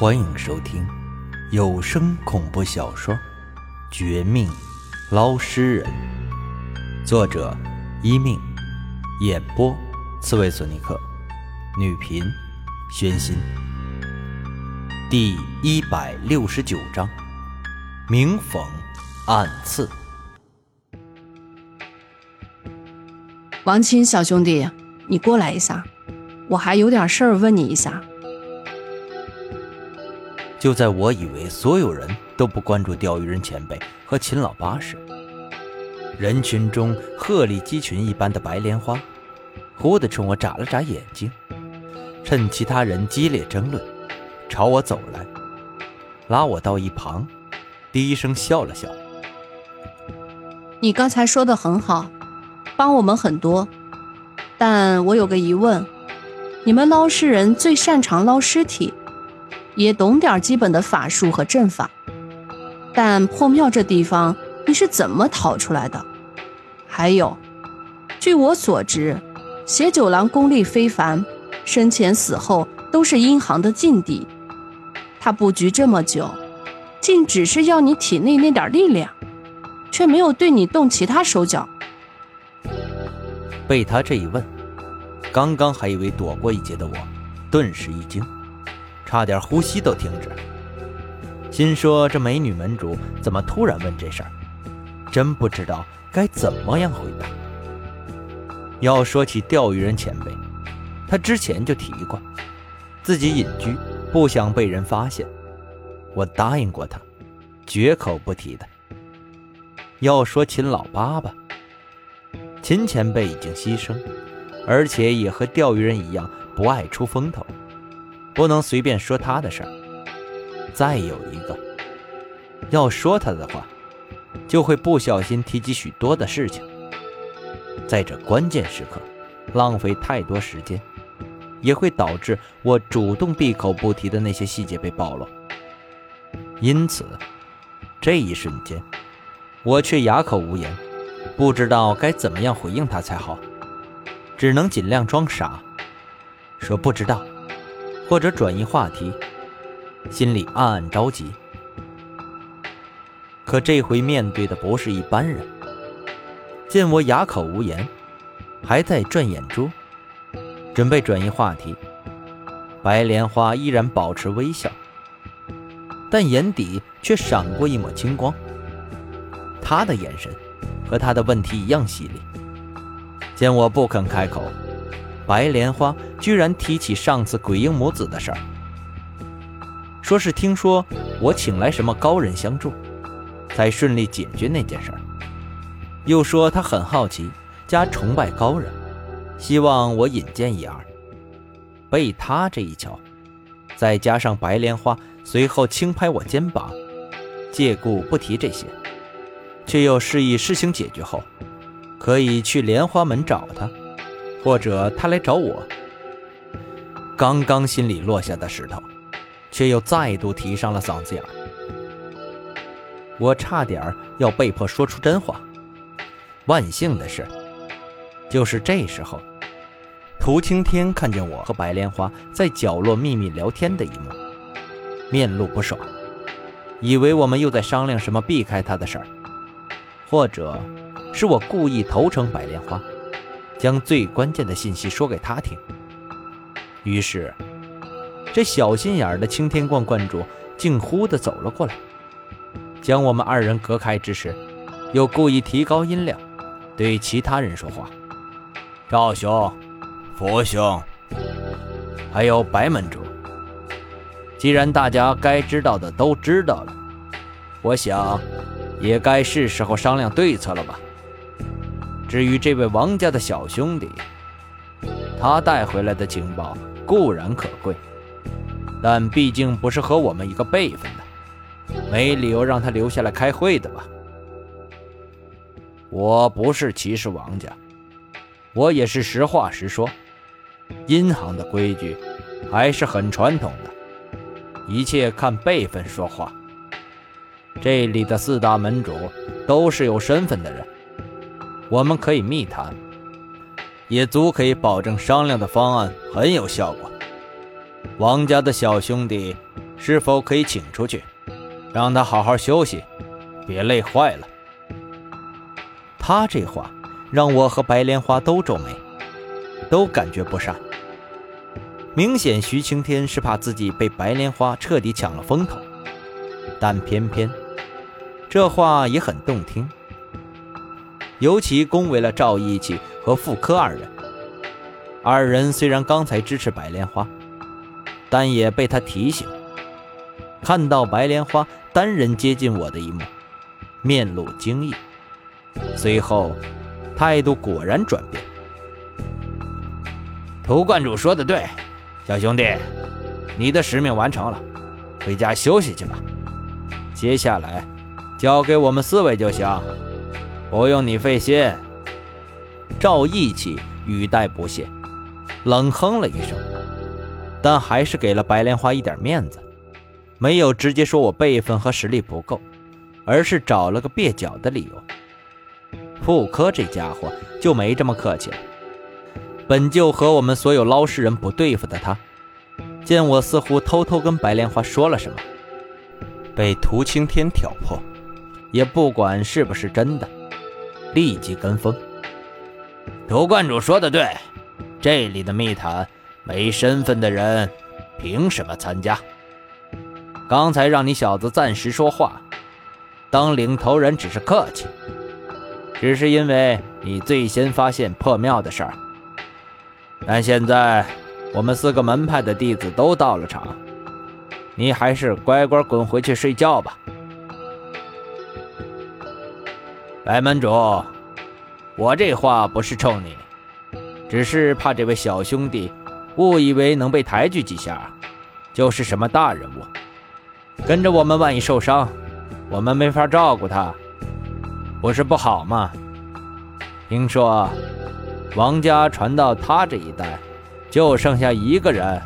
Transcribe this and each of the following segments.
欢迎收听有声恐怖小说《绝命捞尸人》，作者：一命，演播：刺猬索尼克，女频：宣心。第一百六十九章：明讽暗刺。王青小兄弟，你过来一下，我还有点事儿问你一下。就在我以为所有人都不关注钓鱼人前辈和秦老八时，人群中鹤立鸡群一般的白莲花，忽地冲我眨了眨眼睛，趁其他人激烈争论，朝我走来，拉我到一旁，低声笑了笑：“你刚才说的很好，帮我们很多，但我有个疑问，你们捞尸人最擅长捞尸体。”也懂点基本的法术和阵法，但破庙这地方你是怎么逃出来的？还有，据我所知，邪九郎功力非凡，生前死后都是阴行的劲敌。他布局这么久，竟只是要你体内那点力量，却没有对你动其他手脚。被他这一问，刚刚还以为躲过一劫的我，顿时一惊。差点呼吸都停止，心说这美女门主怎么突然问这事儿？真不知道该怎么样回答。要说起钓鱼人前辈，他之前就提过，自己隐居，不想被人发现。我答应过他，绝口不提的。要说秦老八吧，秦前辈已经牺牲，而且也和钓鱼人一样不爱出风头。不能随便说他的事儿。再有一个，要说他的话，就会不小心提及许多的事情，在这关键时刻浪费太多时间，也会导致我主动闭口不提的那些细节被暴露。因此，这一瞬间，我却哑口无言，不知道该怎么样回应他才好，只能尽量装傻，说不知道。或者转移话题，心里暗暗着急。可这回面对的不是一般人，见我哑口无言，还在转眼珠，准备转移话题。白莲花依然保持微笑，但眼底却闪过一抹青光。他的眼神和他的问题一样犀利。见我不肯开口。白莲花居然提起上次鬼婴母子的事儿，说是听说我请来什么高人相助，才顺利解决那件事儿。又说他很好奇，加崇拜高人，希望我引荐一二。被他这一瞧，再加上白莲花随后轻拍我肩膀，借故不提这些，却又示意事情解决后，可以去莲花门找他。或者他来找我，刚刚心里落下的石头，却又再度提上了嗓子眼我差点要被迫说出真话。万幸的是，就是这时候，涂青天看见我和白莲花在角落秘密聊天的一幕，面露不爽，以为我们又在商量什么避开他的事儿，或者是我故意投诚白莲花。将最关键的信息说给他听。于是，这小心眼的青天观观主竟忽地走了过来，将我们二人隔开之时，又故意提高音量，对其他人说话：“赵兄、佛兄，还有白门主，既然大家该知道的都知道了，我想，也该是时候商量对策了吧。”至于这位王家的小兄弟，他带回来的情报固然可贵，但毕竟不是和我们一个辈分的，没理由让他留下来开会的吧？我不是歧视王家，我也是实话实说。阴行的规矩还是很传统的，一切看辈分说话。这里的四大门主都是有身份的人。我们可以密谈，也足可以保证商量的方案很有效果。王家的小兄弟是否可以请出去，让他好好休息，别累坏了？他这话让我和白莲花都皱眉，都感觉不善。明显徐青天是怕自己被白莲花彻底抢了风头，但偏偏这话也很动听，尤其恭维了赵义气和傅科二人。二人虽然刚才支持白莲花，但也被他提醒。看到白莲花单人接近我的一幕，面露惊异，随后态度果然转变。涂观主说的对，小兄弟，你的使命完成了，回家休息去吧。接下来交给我们四位就行，不用你费心。赵义气语带不屑，冷哼了一声，但还是给了白莲花一点面子。没有直接说我辈分和实力不够，而是找了个蹩脚的理由。傅科这家伙就没这么客气了。本就和我们所有捞尸人不对付的他，见我似乎偷偷跟白莲花说了什么，被涂青天挑破，也不管是不是真的，立即跟风。涂观主说的对，这里的密谈，没身份的人凭什么参加？刚才让你小子暂时说话，当领头人只是客气，只是因为你最先发现破庙的事儿。但现在我们四个门派的弟子都到了场，你还是乖乖滚回去睡觉吧。白门主，我这话不是冲你，只是怕这位小兄弟误以为能被抬举几下，就是什么大人物。跟着我们，万一受伤，我们没法照顾他，不是不好吗？听说王家传到他这一代，就剩下一个人，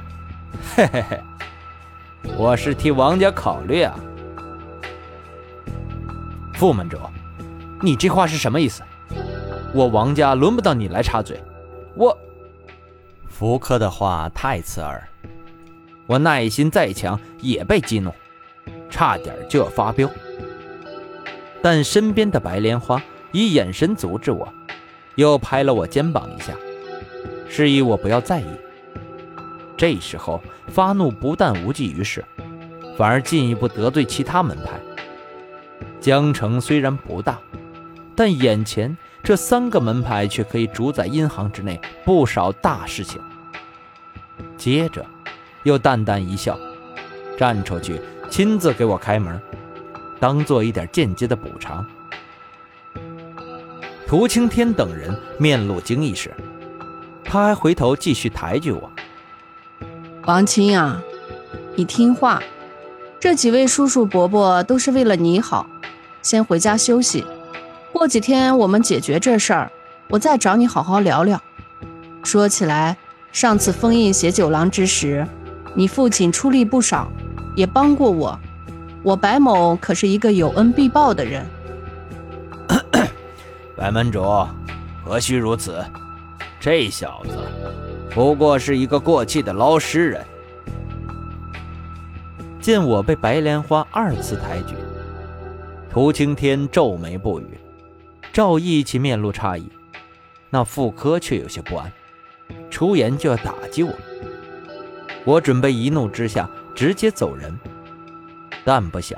嘿嘿嘿，我是替王家考虑啊。副门主，你这话是什么意思？我王家轮不到你来插嘴。我福柯的话太刺耳，我耐心再强也被激怒。差点就要发飙，但身边的白莲花以眼神阻止我，又拍了我肩膀一下，示意我不要在意。这时候发怒不但无济于事，反而进一步得罪其他门派。江城虽然不大，但眼前这三个门派却可以主宰阴行之内不少大事情。接着，又淡淡一笑，站出去。亲自给我开门，当做一点间接的补偿。涂青天等人面露惊异时，他还回头继续抬举我：“王青啊，你听话，这几位叔叔伯伯都是为了你好，先回家休息。过几天我们解决这事儿，我再找你好好聊聊。说起来，上次封印邪九郎之时，你父亲出力不少。”也帮过我，我白某可是一个有恩必报的人。白门主，何须如此？这小子不过是一个过气的捞尸人。见我被白莲花二次抬举，涂青天皱眉不语，赵义气面露诧异，那妇科却有些不安，出言就要打击我。我准备一怒之下。直接走人，但不想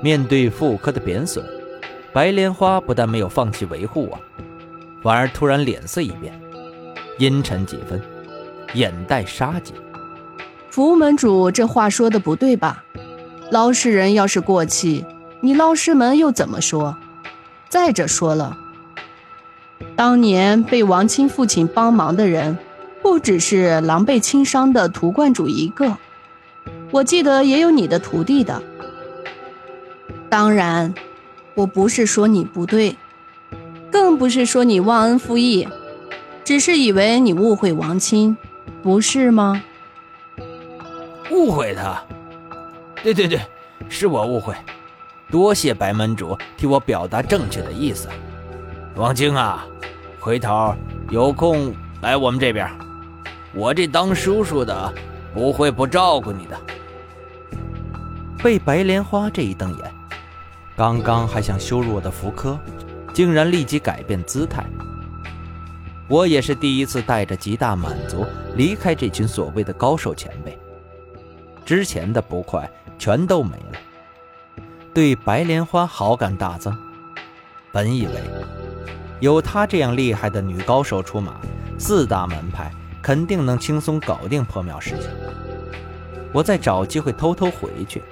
面对妇科的贬损，白莲花不但没有放弃维护我，反而突然脸色一变，阴沉几分，眼带杀机。福门主这话说的不对吧？捞尸人要是过气，你捞尸门又怎么说？再者说了，当年被王钦父亲帮忙的人，不只是狼狈轻伤的涂观主一个。我记得也有你的徒弟的。当然，我不是说你不对，更不是说你忘恩负义，只是以为你误会王钦，不是吗？误会他？对对对，是我误会。多谢白门主替我表达正确的意思。王晶啊，回头有空来我们这边，我这当叔叔的不会不照顾你的。被白莲花这一瞪眼，刚刚还想羞辱我的福柯，竟然立即改变姿态。我也是第一次带着极大满足离开这群所谓的高手前辈，之前的不快全都没了，对白莲花好感大增。本以为有她这样厉害的女高手出马，四大门派肯定能轻松搞定破庙事情。我再找机会偷偷回去，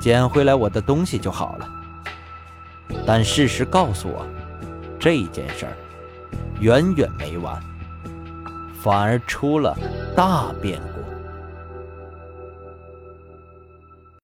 捡回来我的东西就好了。但事实告诉我，这件事儿远远没完，反而出了大变